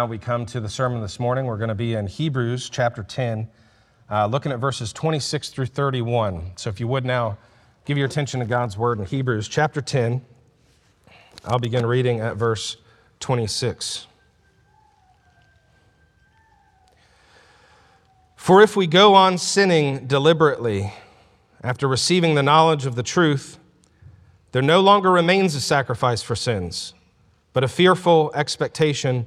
now we come to the sermon this morning. We're going to be in Hebrews chapter 10, uh, looking at verses 26 through 31. So if you would now give your attention to God's word in Hebrews chapter 10, I'll begin reading at verse 26. For if we go on sinning deliberately after receiving the knowledge of the truth, there no longer remains a sacrifice for sins, but a fearful expectation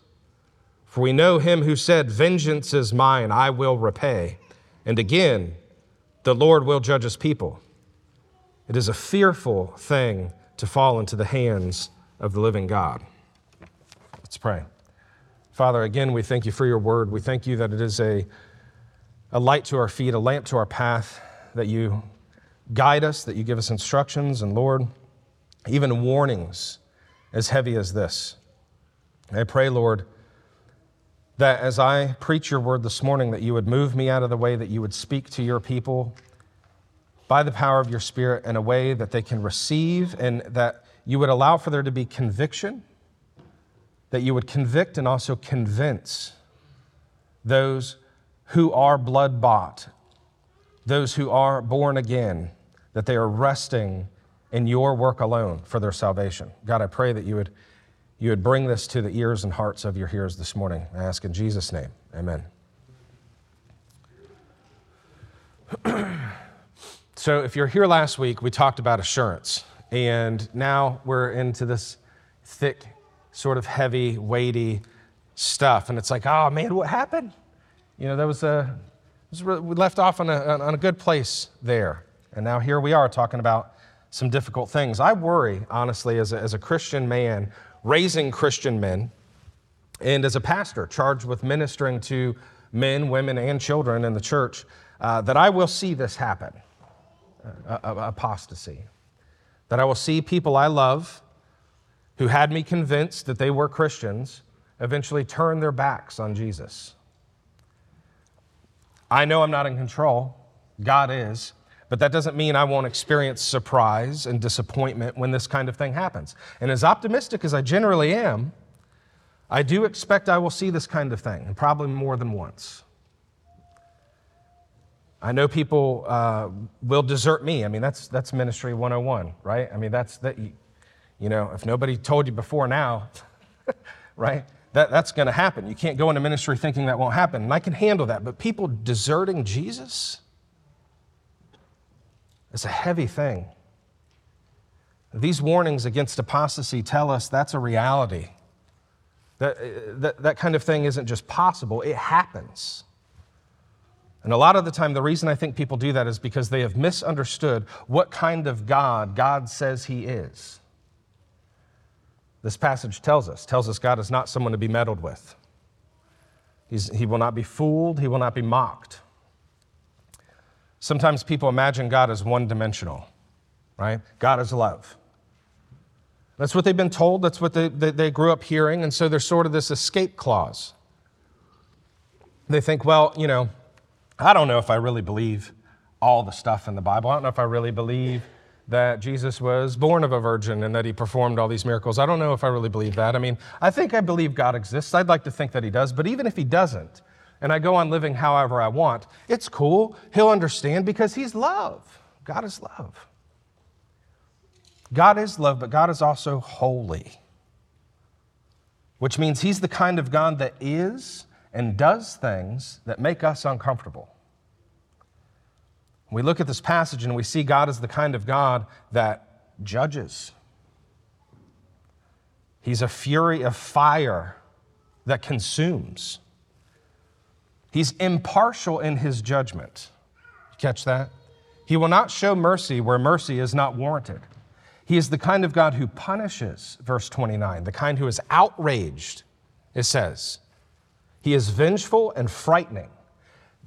For we know him who said, Vengeance is mine, I will repay. And again, the Lord will judge his people. It is a fearful thing to fall into the hands of the living God. Let's pray. Father, again, we thank you for your word. We thank you that it is a, a light to our feet, a lamp to our path, that you guide us, that you give us instructions, and Lord, even warnings as heavy as this. I pray, Lord, that as I preach your word this morning, that you would move me out of the way, that you would speak to your people by the power of your Spirit in a way that they can receive, and that you would allow for there to be conviction, that you would convict and also convince those who are blood bought, those who are born again, that they are resting in your work alone for their salvation. God, I pray that you would you would bring this to the ears and hearts of your hearers this morning. I ask in Jesus' name. Amen. so, if you're here last week, we talked about assurance. And now we're into this thick, sort of heavy, weighty stuff. And it's like, oh man, what happened? You know, that was uh, a, we left off on a, on a good place there. And now here we are talking about some difficult things. I worry, honestly, as a, as a Christian man, raising Christian men, and as a pastor charged with ministering to men, women, and children in the church, uh, that I will see this happen uh, uh, apostasy. That I will see people I love who had me convinced that they were Christians eventually turn their backs on Jesus. I know I'm not in control, God is. But that doesn't mean I won't experience surprise and disappointment when this kind of thing happens. And as optimistic as I generally am, I do expect I will see this kind of thing, and probably more than once. I know people uh, will desert me. I mean, that's, that's ministry 101, right? I mean, that's that, you know, if nobody told you before now, right? That, that's going to happen. You can't go into ministry thinking that won't happen. And I can handle that. But people deserting Jesus, it's a heavy thing. These warnings against apostasy tell us that's a reality. That, that, that kind of thing isn't just possible, it happens. And a lot of the time, the reason I think people do that is because they have misunderstood what kind of God God says He is. This passage tells us, tells us God is not someone to be meddled with. He's, he will not be fooled, He will not be mocked. Sometimes people imagine God as one dimensional, right? God is love. That's what they've been told, that's what they, they, they, grew up hearing, and so there's sort of this escape clause. They think, well, you know, I don't know if I really believe all the stuff in the Bible. I don't know if I really believe that Jesus was born of a virgin and that he performed all these miracles. I don't know if I really believe that. I mean, I think I believe God exists. I'd like to think that he does, but even if he doesn't, and I go on living however I want, it's cool. He'll understand because He's love. God is love. God is love, but God is also holy, which means He's the kind of God that is and does things that make us uncomfortable. We look at this passage and we see God as the kind of God that judges. He's a fury of fire that consumes. He's impartial in his judgment. Catch that? He will not show mercy where mercy is not warranted. He is the kind of God who punishes, verse 29, the kind who is outraged, it says. He is vengeful and frightening.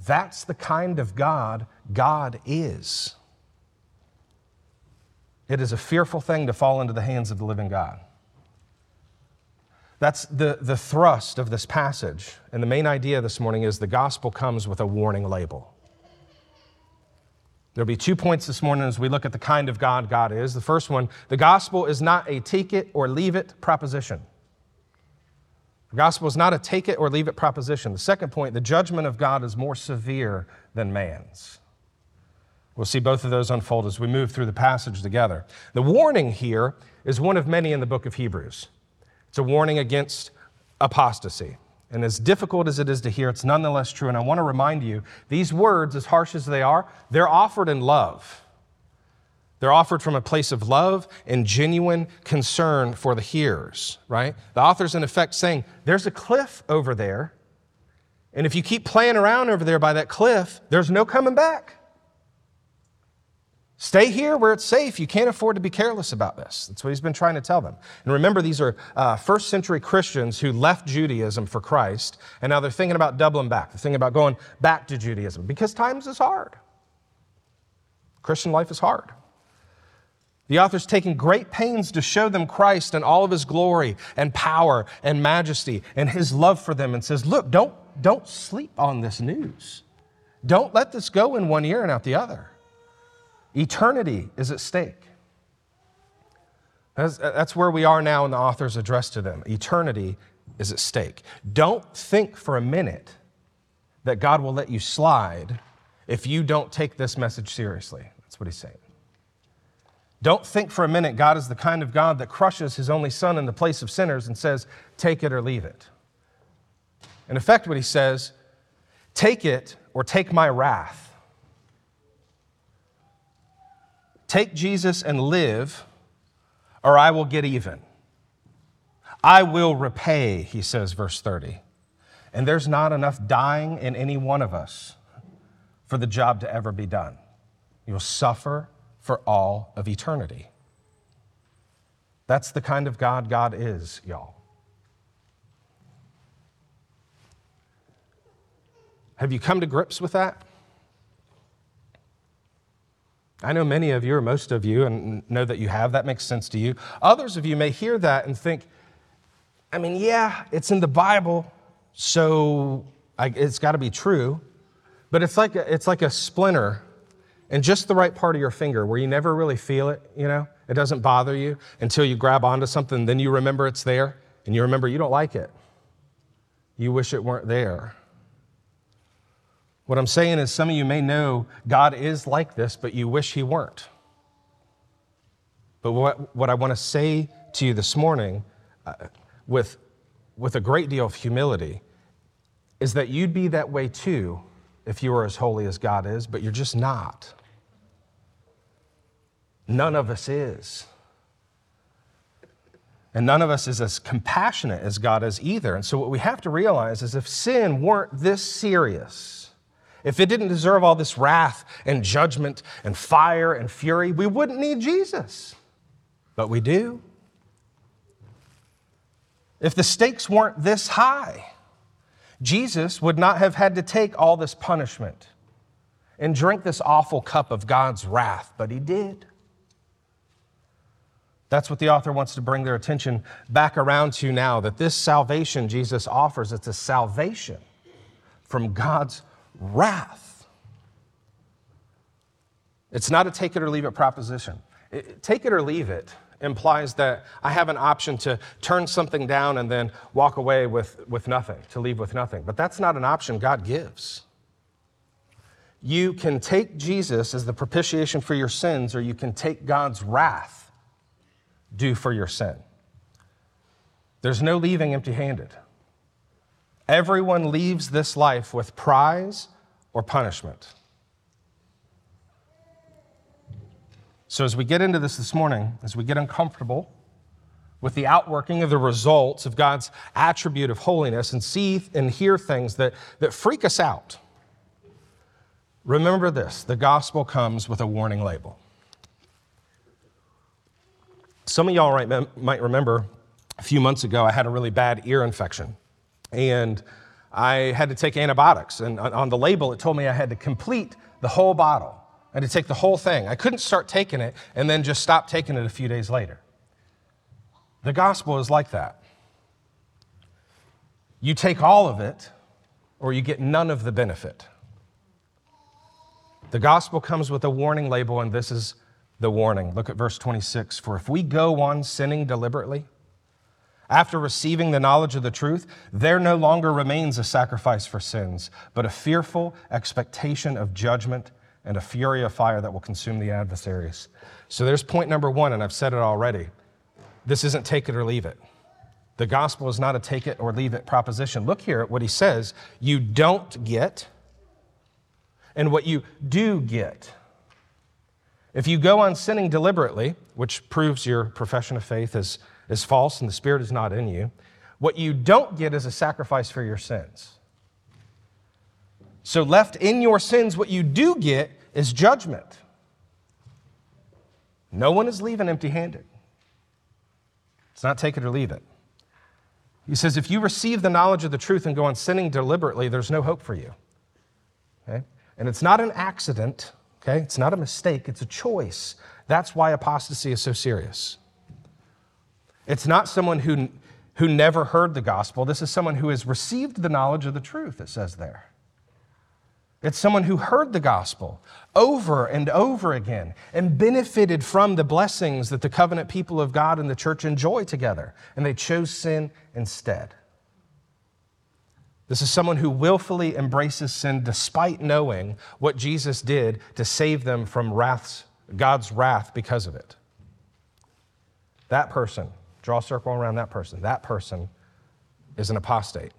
That's the kind of God God is. It is a fearful thing to fall into the hands of the living God. That's the, the thrust of this passage. And the main idea this morning is the gospel comes with a warning label. There'll be two points this morning as we look at the kind of God God is. The first one the gospel is not a take it or leave it proposition. The gospel is not a take it or leave it proposition. The second point the judgment of God is more severe than man's. We'll see both of those unfold as we move through the passage together. The warning here is one of many in the book of Hebrews. It's a warning against apostasy. And as difficult as it is to hear, it's nonetheless true. And I want to remind you these words, as harsh as they are, they're offered in love. They're offered from a place of love and genuine concern for the hearers, right? The author's in effect saying, There's a cliff over there. And if you keep playing around over there by that cliff, there's no coming back. Stay here where it's safe. You can't afford to be careless about this. That's what he's been trying to tell them. And remember, these are uh, first century Christians who left Judaism for Christ, and now they're thinking about doubling back. They're thinking about going back to Judaism because times is hard. Christian life is hard. The author's taking great pains to show them Christ and all of his glory and power and majesty and his love for them and says, Look, don't, don't sleep on this news. Don't let this go in one ear and out the other. Eternity is at stake. That's, that's, where we are now in the author's address to them. Eternity is at stake. Don't think for a minute that God will let you slide if you don't take this message seriously. That's what he's saying. Don't think for a minute God is the kind of God that crushes his only son in the place of sinners and says, take it or leave it. In effect, what he says, take it or take my wrath. Take Jesus and live, or I will get even. I will repay, he says, verse 30. And there's not enough dying in any one of us for the job to ever be done. You'll suffer for all of eternity. That's the kind of God God is, y'all. Have you come to grips with that? I know many of you, or most of you, and know that you have. That makes sense to you. Others of you may hear that and think, I mean, yeah, it's in the Bible, so I, it's got to be true. But it's like, a, it's like a splinter in just the right part of your finger where you never really feel it, you know? It doesn't bother you until you grab onto something, then you remember it's there, and you remember you don't like it. You wish it weren't there. What I'm saying is, some of you may know God is like this, but you wish He weren't. But what, what I want to say to you this morning, uh, with, with a great deal of humility, is that you'd be that way too if you were as holy as God is, but you're just not. None of us is. And none of us is as compassionate as God is either. And so, what we have to realize is if sin weren't this serious, if it didn't deserve all this wrath and judgment and fire and fury, we wouldn't need Jesus. But we do. If the stakes weren't this high, Jesus would not have had to take all this punishment and drink this awful cup of God's wrath, but he did. That's what the author wants to bring their attention back around to now that this salvation Jesus offers, it's a salvation from God's wrath. It's not a take it or leave it proposition. It, take it or leave it implies that I have an option to turn something down and then walk away with, with nothing, to leave with nothing. But that's not an option God gives. You can take Jesus as the propitiation for your sins, or you can take God's wrath due for your sin. There's no leaving empty handed. Everyone leaves this life with prize or punishment. So, as we get into this this morning, as we get uncomfortable with the outworking of the results of God's attribute of holiness and see and hear things that, that freak us out, remember this the gospel comes with a warning label. Some of y'all might remember a few months ago, I had a really bad ear infection. And I had to take antibiotics. And on the label, it told me I had to complete the whole bottle. I had to take the whole thing. I couldn't start taking it and then just stop taking it a few days later. The gospel is like that. You take all of it, or you get none of the benefit. The gospel comes with a warning label, and this is the warning. Look at verse 26. For if we go on sinning deliberately, after receiving the knowledge of the truth, there no longer remains a sacrifice for sins, but a fearful expectation of judgment and a fury of fire that will consume the adversaries. So there's point number one, and I've said it already. This isn't take it or leave it. The gospel is not a take it or leave it proposition. Look here at what he says you don't get and what you do get. If you go on sinning deliberately, which proves your profession of faith is, is false and the Spirit is not in you, what you don't get is a sacrifice for your sins. So, left in your sins, what you do get is judgment. No one is leaving empty handed. It's not take it or leave it. He says, if you receive the knowledge of the truth and go on sinning deliberately, there's no hope for you. Okay? And it's not an accident, okay? It's not a mistake, it's a choice. That's why apostasy is so serious. It's not someone who, who never heard the gospel. This is someone who has received the knowledge of the truth, it says there. It's someone who heard the gospel over and over again and benefited from the blessings that the covenant people of God and the church enjoy together, and they chose sin instead. This is someone who willfully embraces sin despite knowing what Jesus did to save them from wrath's, God's wrath because of it. That person, draw a circle around that person, that person is an apostate.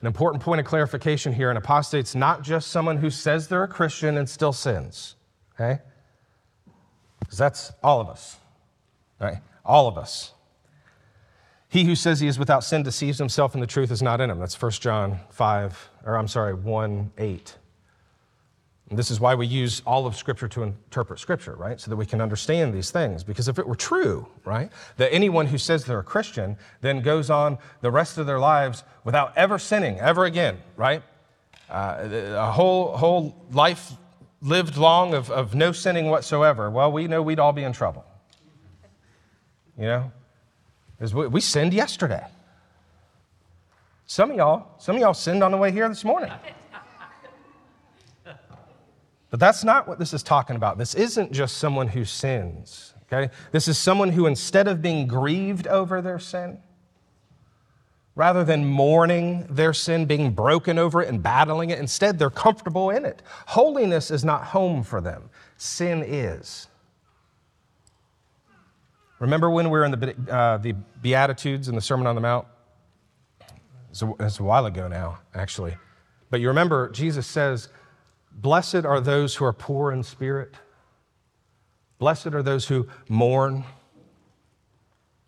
An important point of clarification here an apostate's not just someone who says they're a Christian and still sins, okay? Because that's all of us, right? All of us. He who says he is without sin deceives himself and the truth is not in him. That's 1 John 5, or I'm sorry, 1 8. And this is why we use all of Scripture to interpret Scripture, right? So that we can understand these things. Because if it were true, right, that anyone who says they're a Christian then goes on the rest of their lives without ever sinning ever again, right? Uh, a whole, whole life lived long of, of no sinning whatsoever, well, we know we'd all be in trouble. You know? Because we, we sinned yesterday. Some of y'all, some of y'all sinned on the way here this morning. But that's not what this is talking about. This isn't just someone who sins, okay? This is someone who, instead of being grieved over their sin, rather than mourning their sin, being broken over it and battling it, instead they're comfortable in it. Holiness is not home for them, sin is. Remember when we were in the, uh, the Beatitudes in the Sermon on the Mount? It's a, it's a while ago now, actually. But you remember, Jesus says, Blessed are those who are poor in spirit. Blessed are those who mourn.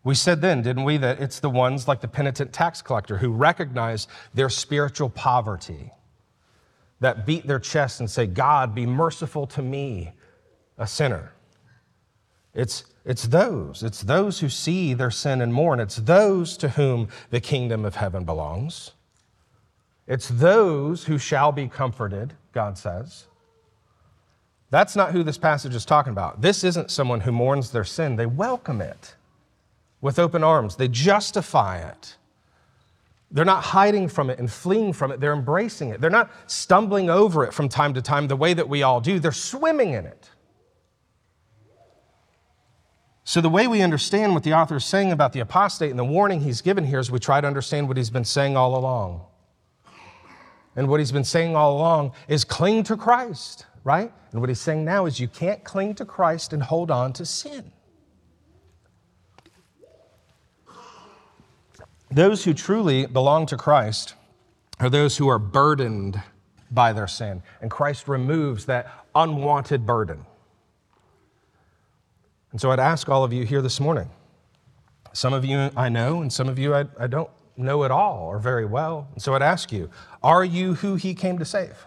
We said then, didn't we, that it's the ones like the penitent tax collector who recognize their spiritual poverty, that beat their chest and say, God, be merciful to me, a sinner. It's, it's those. It's those who see their sin and mourn. It's those to whom the kingdom of heaven belongs. It's those who shall be comforted, God says. That's not who this passage is talking about. This isn't someone who mourns their sin. They welcome it with open arms, they justify it. They're not hiding from it and fleeing from it, they're embracing it. They're not stumbling over it from time to time the way that we all do, they're swimming in it. So, the way we understand what the author is saying about the apostate and the warning he's given here is we try to understand what he's been saying all along. And what he's been saying all along is cling to Christ, right? And what he's saying now is you can't cling to Christ and hold on to sin. Those who truly belong to Christ are those who are burdened by their sin, and Christ removes that unwanted burden. And so I'd ask all of you here this morning. Some of you I know, and some of you I, I don't know it all or very well. And so I'd ask you are you who he came to save?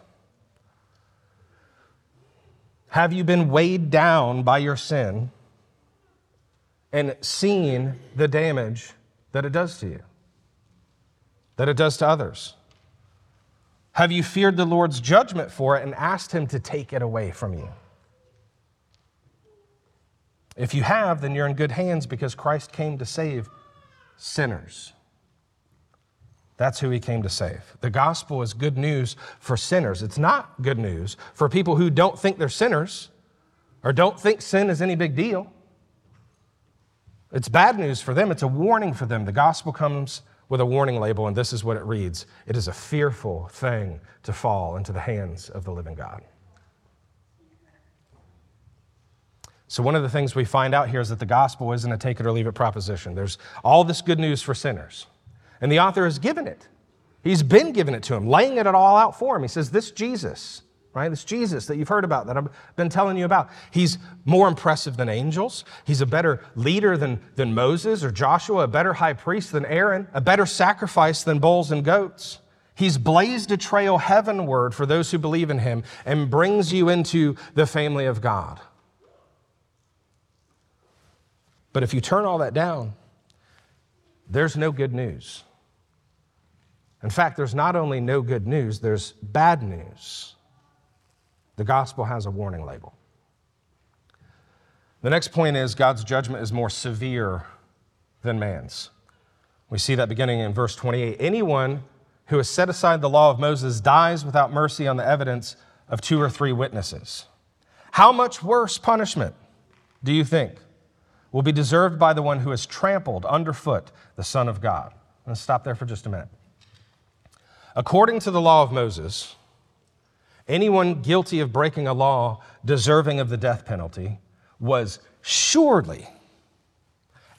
Have you been weighed down by your sin and seen the damage that it does to you, that it does to others? Have you feared the Lord's judgment for it and asked Him to take it away from you? If you have, then you're in good hands because Christ came to save sinners. That's who he came to save. The gospel is good news for sinners. It's not good news for people who don't think they're sinners or don't think sin is any big deal. It's bad news for them. It's a warning for them. The gospel comes with a warning label, and this is what it reads It is a fearful thing to fall into the hands of the living God. So, one of the things we find out here is that the gospel isn't a take it or leave it proposition. There's all this good news for sinners, and the author has given it. He's been giving it to him, laying it all out for him. He says, This Jesus, right? This Jesus that you've heard about, that I've been telling you about, he's more impressive than angels. He's a better leader than, than Moses or Joshua, a better high priest than Aaron, a better sacrifice than bulls and goats. He's blazed a trail heavenward for those who believe in him and brings you into the family of God. But if you turn all that down, there's no good news. In fact, there's not only no good news, there's bad news. The gospel has a warning label. The next point is God's judgment is more severe than man's. We see that beginning in verse 28. Anyone who has set aside the law of Moses dies without mercy on the evidence of two or three witnesses. How much worse punishment do you think will be deserved by the one who has trampled underfoot the Son of God. Let's stop there for just a minute. According to the law of Moses, anyone guilty of breaking a law deserving of the death penalty was surely,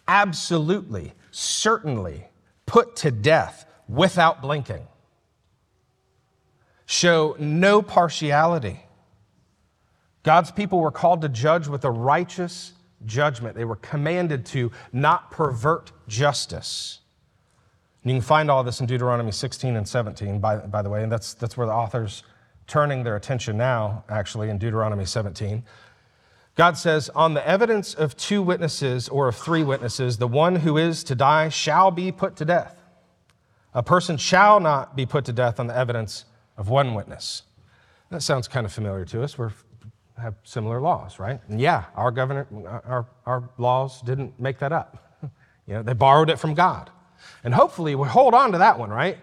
absolutely, certainly put to death without blinking. Show no partiality. God's people were called to judge with a righteous judgment. They were commanded to not pervert justice. And you can find all this in Deuteronomy 16 and 17, by, by the way, and that's, that's where the author's turning their attention now, actually, in Deuteronomy 17. God says, On the evidence of two witnesses or of three witnesses, the one who is to die shall be put to death. A person shall not be put to death on the evidence of one witness. That sounds kind of familiar to us. We're have similar laws, right? And yeah, our governor, our, our laws didn't make that up. you know, they borrowed it from God. And hopefully we hold on to that one, right?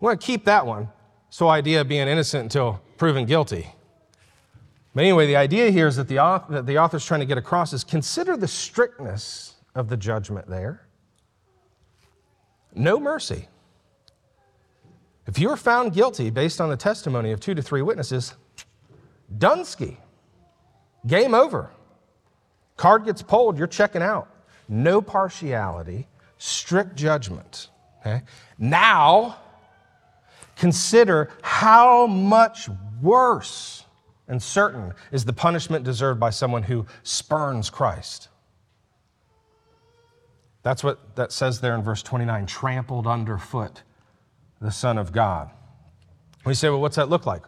We want to keep that one. So idea of being innocent until proven guilty. But anyway, the idea here is that the, author, that the author's trying to get across is consider the strictness of the judgment there. No mercy. If you are found guilty based on the testimony of two to three witnesses, Dunsky. Game over. Card gets pulled, you're checking out. No partiality, strict judgment. Okay? Now, consider how much worse and certain is the punishment deserved by someone who spurns Christ. That's what that says there in verse 29 trampled underfoot the Son of God. We say, well, what's that look like?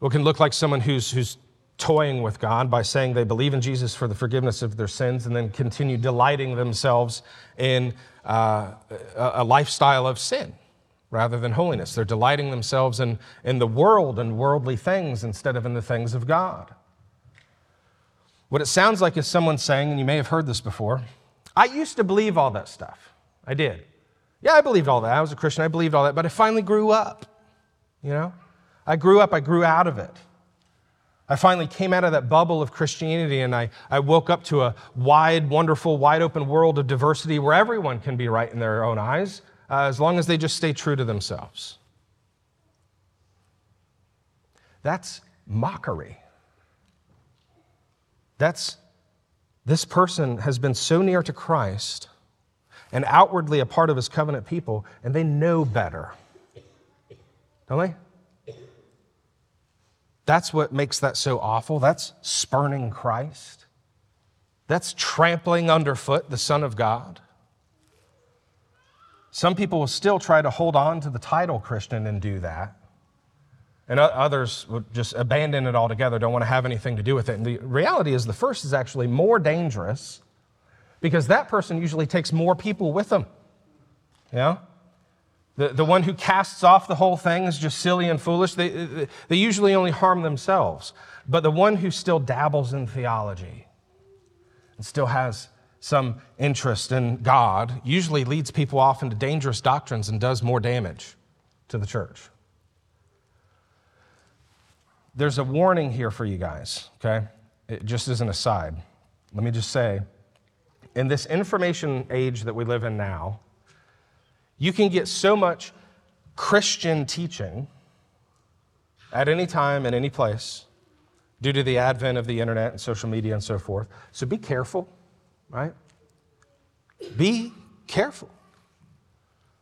Well, it can look like someone who's, who's toying with God by saying they believe in Jesus for the forgiveness of their sins and then continue delighting themselves in uh, a lifestyle of sin rather than holiness. They're delighting themselves in, in the world and worldly things instead of in the things of God. What it sounds like is someone saying, and you may have heard this before, I used to believe all that stuff. I did. Yeah, I believed all that. I was a Christian. I believed all that, but I finally grew up. You know? I grew up, I grew out of it. I finally came out of that bubble of Christianity and I, I woke up to a wide, wonderful, wide open world of diversity where everyone can be right in their own eyes uh, as long as they just stay true to themselves. That's mockery. That's this person has been so near to Christ and outwardly a part of his covenant people, and they know better. Don't they? That's what makes that so awful. That's spurning Christ. That's trampling underfoot the Son of God. Some people will still try to hold on to the title Christian and do that. And others would just abandon it altogether, don't want to have anything to do with it. And the reality is, the first is actually more dangerous because that person usually takes more people with them. You know? The, the one who casts off the whole thing is just silly and foolish. They, they usually only harm themselves. But the one who still dabbles in theology and still has some interest in God usually leads people off into dangerous doctrines and does more damage to the church. There's a warning here for you guys, okay? It just as an aside. Let me just say in this information age that we live in now, you can get so much Christian teaching at any time, in any place, due to the advent of the internet and social media and so forth. So be careful, right? Be careful.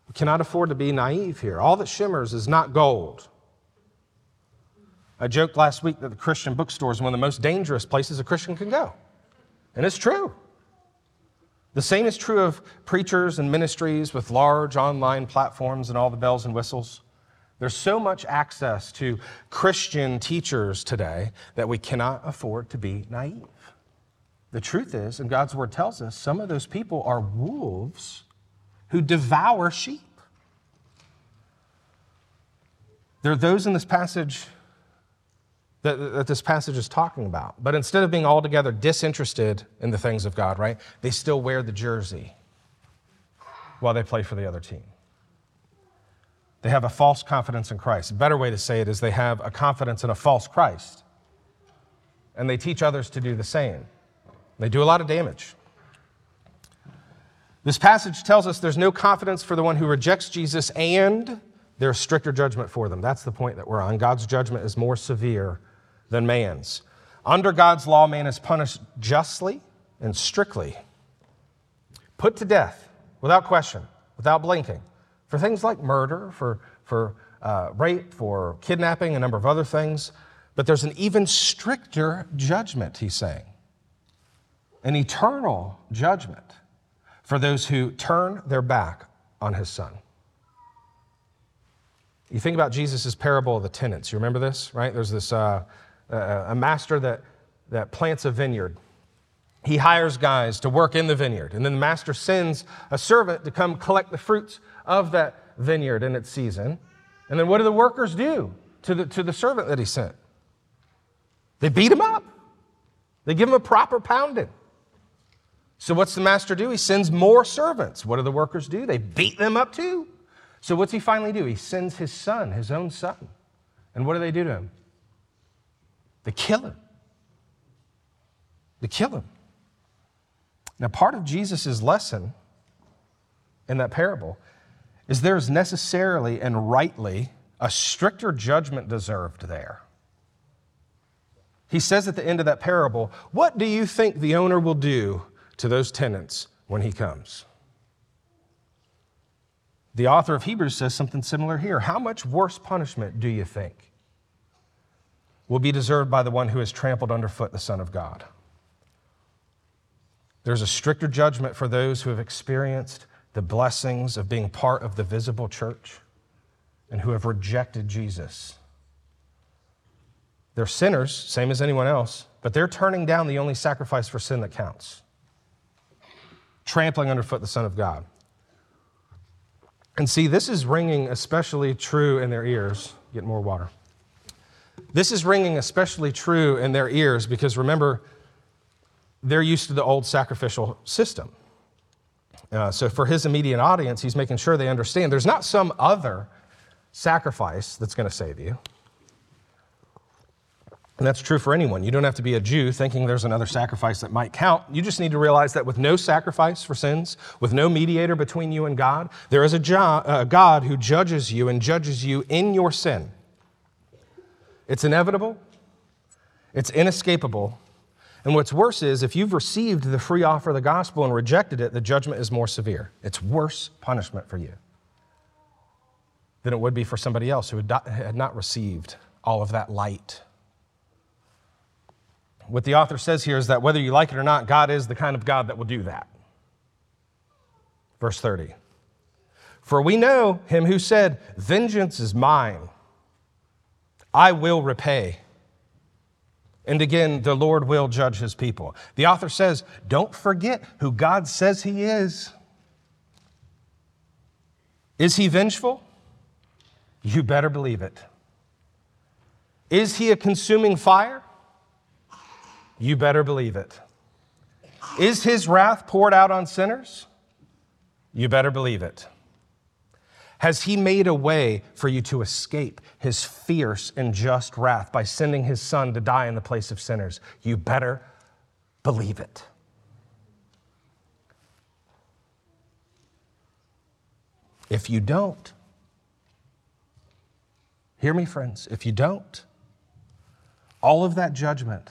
We cannot afford to be naive here. All that shimmers is not gold. I joked last week that the Christian bookstore is one of the most dangerous places a Christian can go. And it's true. The same is true of preachers and ministries with large online platforms and all the bells and whistles. There's so much access to Christian teachers today that we cannot afford to be naive. The truth is, and God's word tells us, some of those people are wolves who devour sheep. There are those in this passage that, that, this passage is talking about. But instead of being altogether disinterested in the things of God, right, they still wear the jersey while they play for the other team. They have a false confidence in Christ. A better way to say it is they have a confidence in a false Christ. And they teach others to do the same. They do a lot of damage. This passage tells us there's no confidence for the one who rejects Jesus and there's stricter judgment for them. That's the point that we're on. God's judgment is more severe than man's. Under God's law, man is punished justly and strictly, put to death without question, without blinking, for things like murder, for, for uh, rape, for kidnapping, a number of other things. But there's an even stricter judgment, he's saying an eternal judgment for those who turn their back on his son. You think about Jesus' parable of the tenants. You remember this, right? There's this uh, a master that, that plants a vineyard. He hires guys to work in the vineyard, and then the master sends a servant to come collect the fruits of that vineyard in its season. And then what do the workers do to the, to the servant that he sent? They beat him up, they give him a proper pounding. So, what's the master do? He sends more servants. What do the workers do? They beat them up too. So, what's he finally do? He sends his son, his own son. And what do they do to him? They kill him. They kill him. Now, part of Jesus' lesson in that parable is there's necessarily and rightly a stricter judgment deserved there. He says at the end of that parable, What do you think the owner will do to those tenants when he comes? The author of Hebrews says something similar here. How much worse punishment do you think will be deserved by the one who has trampled underfoot the Son of God. There's a stricter judgment for those who have experienced the blessings of being part of the visible church and who have rejected Jesus. They're sinners, same as anyone else, but they're turning down the only sacrifice for sin that counts, trampling underfoot the Son of God. And see, this is ringing especially true in their ears. Get more water. This is ringing especially true in their ears because remember, they're used to the old sacrificial system. Uh, so, for his immediate audience, he's making sure they understand there's not some other sacrifice that's going to save you. And that's true for anyone. You don't have to be a Jew thinking there's another sacrifice that might count. You just need to realize that with no sacrifice for sins, with no mediator between you and God, there is a, jo- a God who judges you and judges you in your sin. It's inevitable, it's inescapable. And what's worse is if you've received the free offer of the gospel and rejected it, the judgment is more severe. It's worse punishment for you than it would be for somebody else who had not received all of that light. What the author says here is that whether you like it or not, God is the kind of God that will do that. Verse 30. For we know him who said, Vengeance is mine. I will repay. And again, the Lord will judge his people. The author says, don't forget who God says he is. Is he vengeful? You better believe it. Is he a consuming fire? You better believe it. Is his wrath poured out on sinners? You better believe it. Has he made a way for you to escape his fierce and just wrath by sending his son to die in the place of sinners? You better believe it. If you don't, hear me, friends, if you don't, all of that judgment,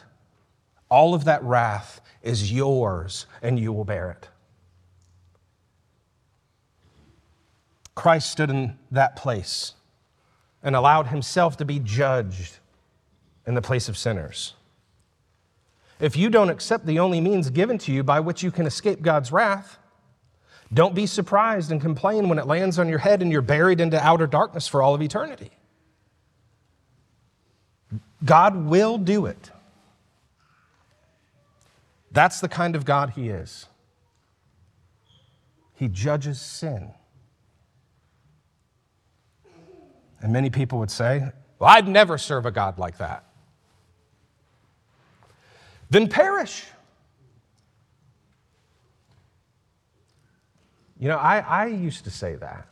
all of that wrath is yours and you will bear it. Christ stood in that place and allowed himself to be judged in the place of sinners. If you don't accept the only means given to you by which you can escape God's wrath, don't be surprised and complain when it lands on your head and you're buried into outer darkness for all of eternity. God will do it. That's the kind of God He is. He judges sin. And many people would say, Well, I'd never serve a God like that. Then perish. You know, I, I used to say that.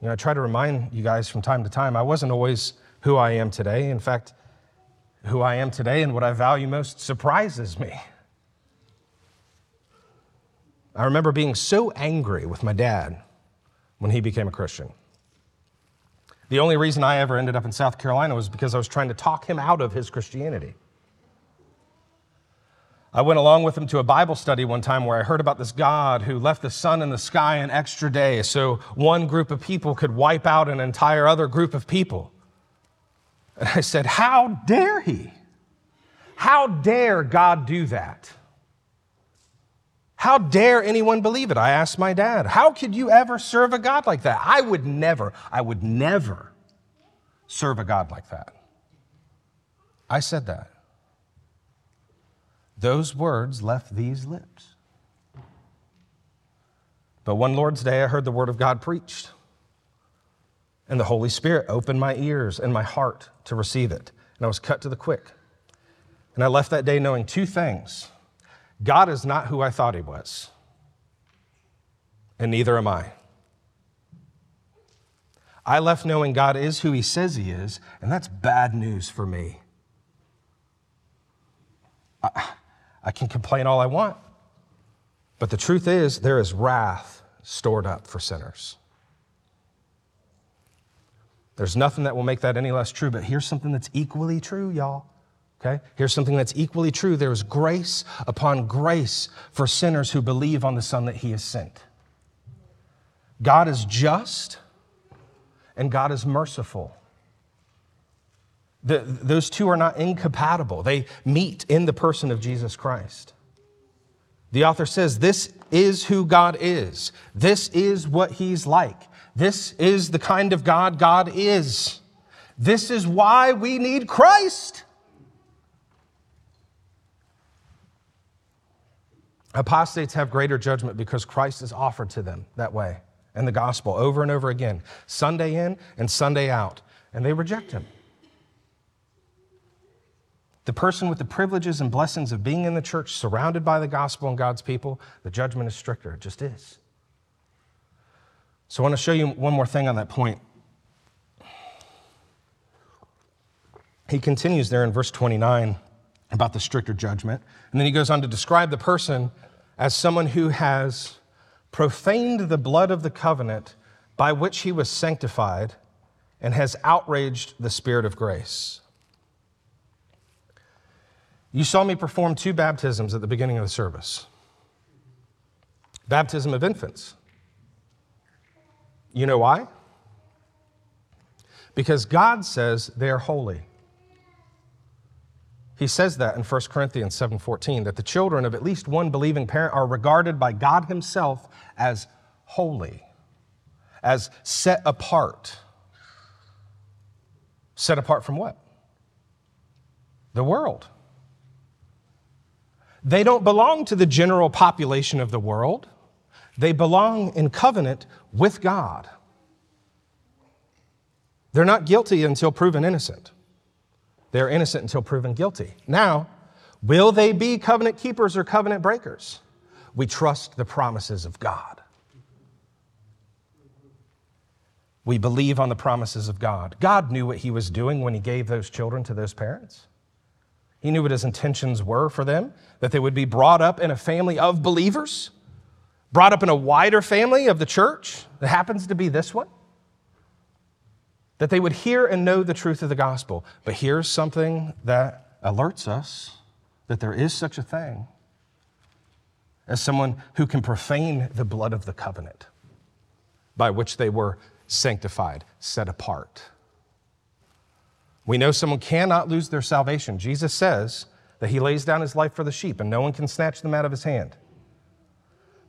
You know, I try to remind you guys from time to time, I wasn't always who I am today. In fact, who I am today and what I value most surprises me. I remember being so angry with my dad when he became a Christian. The only reason I ever ended up in South Carolina was because I was trying to talk him out of his Christianity. I went along with him to a Bible study one time where I heard about this God who left the sun in the sky an extra day so one group of people could wipe out an entire other group of people. And I said, How dare he? How dare God do that? How dare anyone believe it? I asked my dad, How could you ever serve a God like that? I would never, I would never serve a God like that. I said that. Those words left these lips. But one Lord's Day, I heard the word of God preached. And the Holy Spirit opened my ears and my heart to receive it. And I was cut to the quick. And I left that day knowing two things God is not who I thought he was, and neither am I. I left knowing God is who he says he is, and that's bad news for me. I, I can complain all I want, but the truth is, there is wrath stored up for sinners. There's nothing that will make that any less true, but here's something that's equally true, y'all. Okay? Here's something that's equally true. There is grace upon grace for sinners who believe on the Son that He has sent. God is just and God is merciful. The, those two are not incompatible, they meet in the person of Jesus Christ. The author says, This is who God is, this is what He's like. This is the kind of God God is. This is why we need Christ. Apostates have greater judgment because Christ is offered to them that way and the gospel over and over again, Sunday in and Sunday out, and they reject him. The person with the privileges and blessings of being in the church, surrounded by the gospel and God's people, the judgment is stricter. It just is. So I want to show you one more thing on that point. He continues there in verse 29 about the stricter judgment. And then he goes on to describe the person as someone who has profaned the blood of the covenant by which he was sanctified and has outraged the Spirit of grace. You saw me perform two baptisms at the beginning of the service baptism of infants. You know why? Because God says they are holy. He says that in 1 Corinthians 7:14 that the children of at least one believing parent are regarded by God himself as holy, as set apart. Set apart from what? the world. They don't belong to the general population of the world. They belong in covenant with God. They're not guilty until proven innocent. They're innocent until proven guilty. Now, will they be covenant keepers or covenant breakers? We trust the promises of God. We believe on the promises of God. God knew what He was doing when He gave those children to those parents. He knew what His intentions were for them, that they would be brought up in a family of believers, brought up in a wider family of the church that happens to be this one, that they would hear and know the truth of the gospel. But here's something that alerts us that there is such a thing as someone who can profane the blood of the covenant by which they were sanctified, set apart. We know someone cannot lose their salvation. Jesus says that he lays down his life for the sheep and no one can snatch them out of his hand.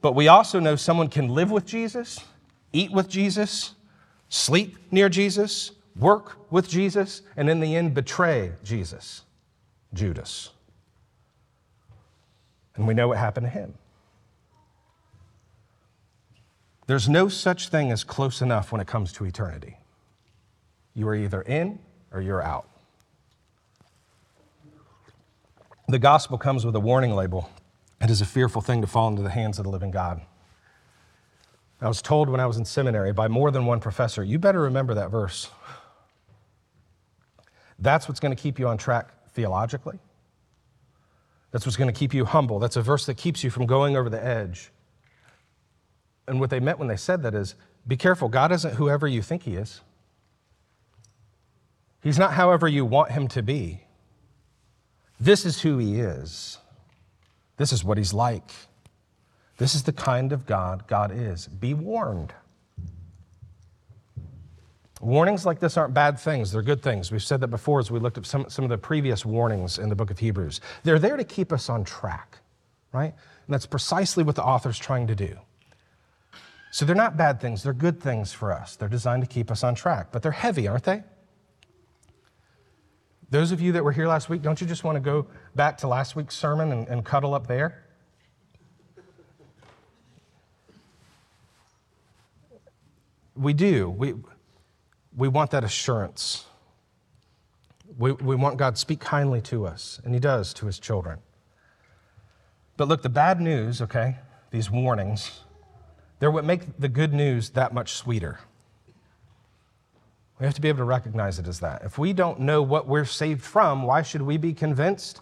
But we also know someone can live with Jesus, eat with Jesus, sleep near Jesus, work with Jesus, and in the end betray Jesus, Judas. And we know what happened to him. There's no such thing as close enough when it comes to eternity. You are either in or you're out. The gospel comes with a warning label. It is a fearful thing to fall into the hands of the living God. I was told when I was in seminary by more than one professor, you better remember that verse. That's what's going to keep you on track theologically. That's what's going to keep you humble. That's a verse that keeps you from going over the edge and what they meant when they said that is be careful, God isn't whoever you think He is. He's not however you want Him to be. This is who He is. This is what He's like. This is the kind of God God is. Be warned. Warnings like this aren't bad things, they're good things. We've said that before as we looked at some, some of the previous warnings in the book of Hebrews. They're there to keep us on track, right? And that's precisely what the author's trying to do. So they're not bad things, they're good things for us. They're designed to keep us on track, but they're heavy, aren't they? Those of you that were here last week, don't you just want to go back to last week's sermon and, and cuddle up there? We do. We, we want that assurance. We, we want God to speak kindly to us, and He does to His children. But look, the bad news, okay, these warnings, they're what make the good news that much sweeter. We have to be able to recognize it as that. If we don't know what we're saved from, why should we be convinced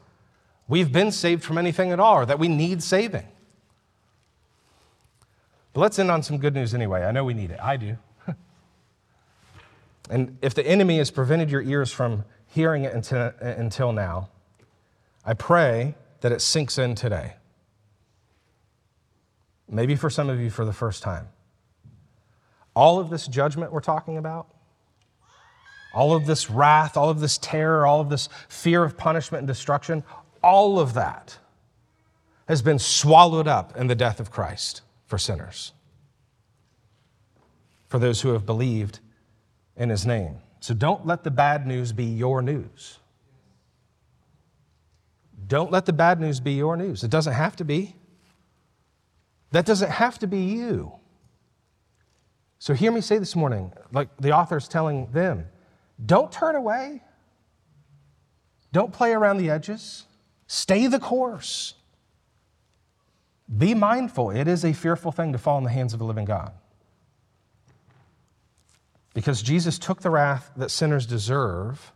we've been saved from anything at all or that we need saving? But let's end on some good news anyway. I know we need it. I do. and if the enemy has prevented your ears from hearing it until, until now, I pray that it sinks in today maybe for some of you for the first time. All of this judgment we're talking about, all of this wrath, all of this terror, all of this fear of punishment and destruction, all of that has been swallowed up in the death of Christ for sinners, for those who have believed in his name. So don't let the bad news be your news. Don't let the bad news be your news. It doesn't have to be. That doesn't have to be you. So hear me say this morning, like the author's telling them don't turn away, don't play around the edges, stay the course. Be mindful, it is a fearful thing to fall in the hands of a living God. Because Jesus took the wrath that sinners deserve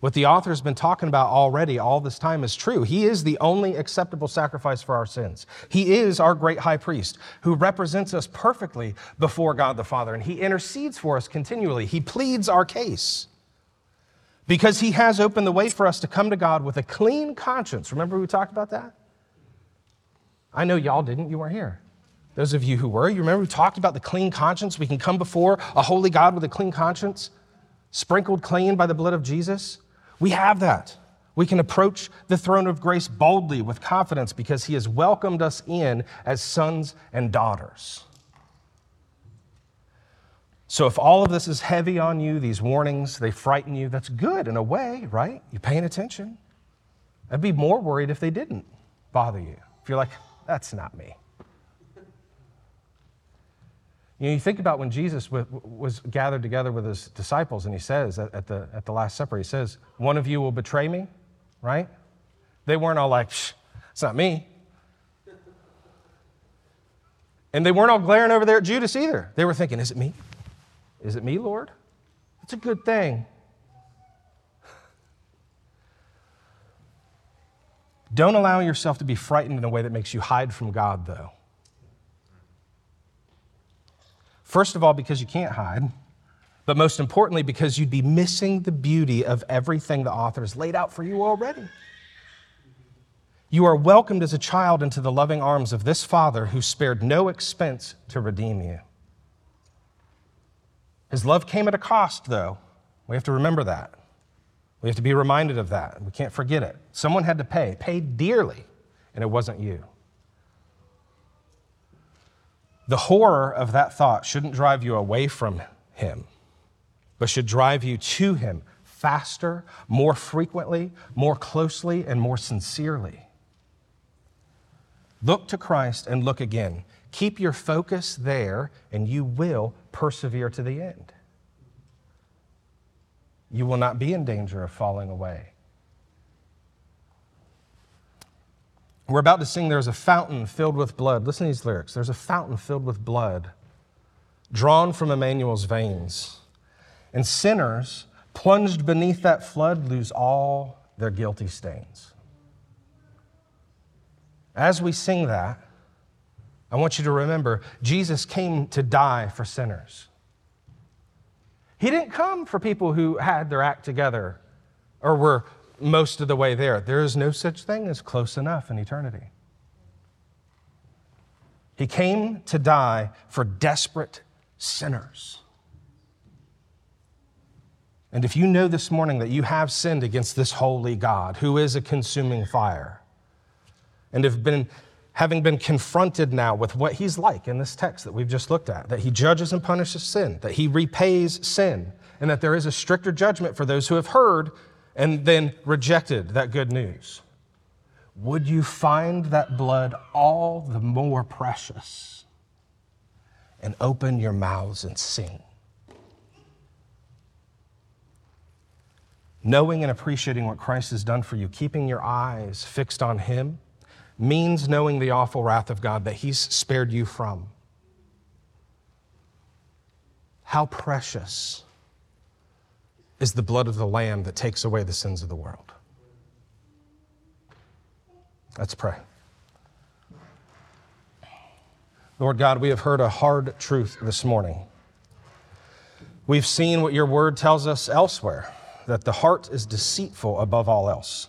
what the author has been talking about already all this time is true. He is the only acceptable sacrifice for our sins. He is our great high priest who represents us perfectly before God the Father, and he intercedes for us continually. He pleads our case because he has opened the way for us to come to God with a clean conscience. Remember we talked about that? I know y'all didn't, you weren't here. Those of you who were, you remember we talked about the clean conscience? We can come before a holy God with a clean conscience, sprinkled clean by the blood of Jesus. We have that. We can approach the throne of grace boldly with confidence because he has welcomed us in as sons and daughters. So, if all of this is heavy on you, these warnings, they frighten you, that's good in a way, right? You're paying attention. I'd be more worried if they didn't bother you. If you're like, that's not me. You know, you think about when Jesus was gathered together with his disciples, and he says at the, at the Last Supper, he says, One of you will betray me, right? They weren't all like, It's not me. And they weren't all glaring over there at Judas either. They were thinking, Is it me? Is it me, Lord? It's a good thing. Don't allow yourself to be frightened in a way that makes you hide from God, though. First of all, because you can't hide, but most importantly, because you'd be missing the beauty of everything the author has laid out for you already. You are welcomed as a child into the loving arms of this Father who spared no expense to redeem you. His love came at a cost, though. We have to remember that. We have to be reminded of that. We can't forget it. Someone had to pay, paid dearly, and it wasn't you. The horror of that thought shouldn't drive you away from Him, but should drive you to Him faster, more frequently, more closely, and more sincerely. Look to Christ and look again. Keep your focus there, and you will persevere to the end. You will not be in danger of falling away. We're about to sing There's a fountain filled with blood. Listen to these lyrics. There's a fountain filled with blood drawn from Emmanuel's veins. And sinners plunged beneath that flood lose all their guilty stains. As we sing that, I want you to remember Jesus came to die for sinners. He didn't come for people who had their act together or were most of the way there. There is no such thing as close enough in eternity. He came to die for desperate sinners. And if you know this morning that you have sinned against this holy God, who is a consuming fire, and have been having been confronted now with what he's like in this text that we've just looked at, that he judges and punishes sin, that he repays sin, and that there is a stricter judgment for those who have heard and then rejected that good news, would you find that blood all the more precious and open your mouths and sing? Knowing and appreciating what Christ has done for you, keeping your eyes fixed on Him, means knowing the awful wrath of God that He's spared you from. How precious is the blood of the Lamb that takes away the sins of the world. Let's pray. Lord God, we have heard a hard truth this morning. We've seen what your word tells us elsewhere that the heart is deceitful above all else.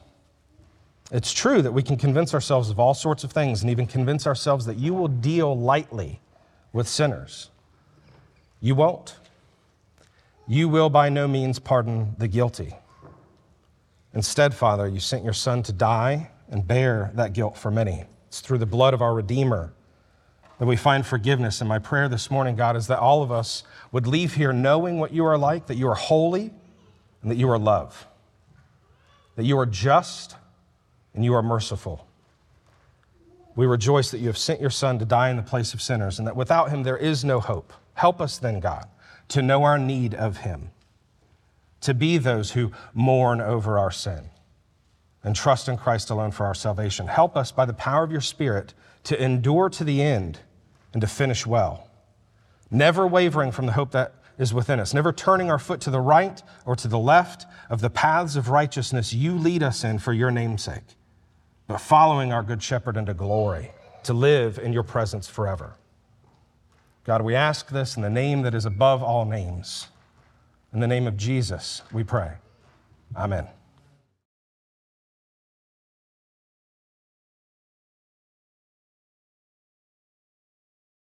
It's true that we can convince ourselves of all sorts of things and even convince ourselves that you will deal lightly with sinners. You won't. You will by no means pardon the guilty. Instead, Father, you sent your Son to die and bear that guilt for many. It's through the blood of our Redeemer that we find forgiveness. And my prayer this morning, God, is that all of us would leave here knowing what you are like, that you are holy, and that you are love, that you are just, and you are merciful. We rejoice that you have sent your Son to die in the place of sinners, and that without him there is no hope. Help us then, God to know our need of Him, to be those who mourn over our sin and trust in Christ alone for our salvation. Help us by the power of your Spirit to endure to the end and to finish well, never wavering from the hope that is within us, never turning our foot to the right or to the left of the paths of righteousness you lead us in for your name's sake, following our good shepherd into glory to live in your presence forever. God, we ask this in the name that is above all names. In the name of Jesus, we pray. Amen.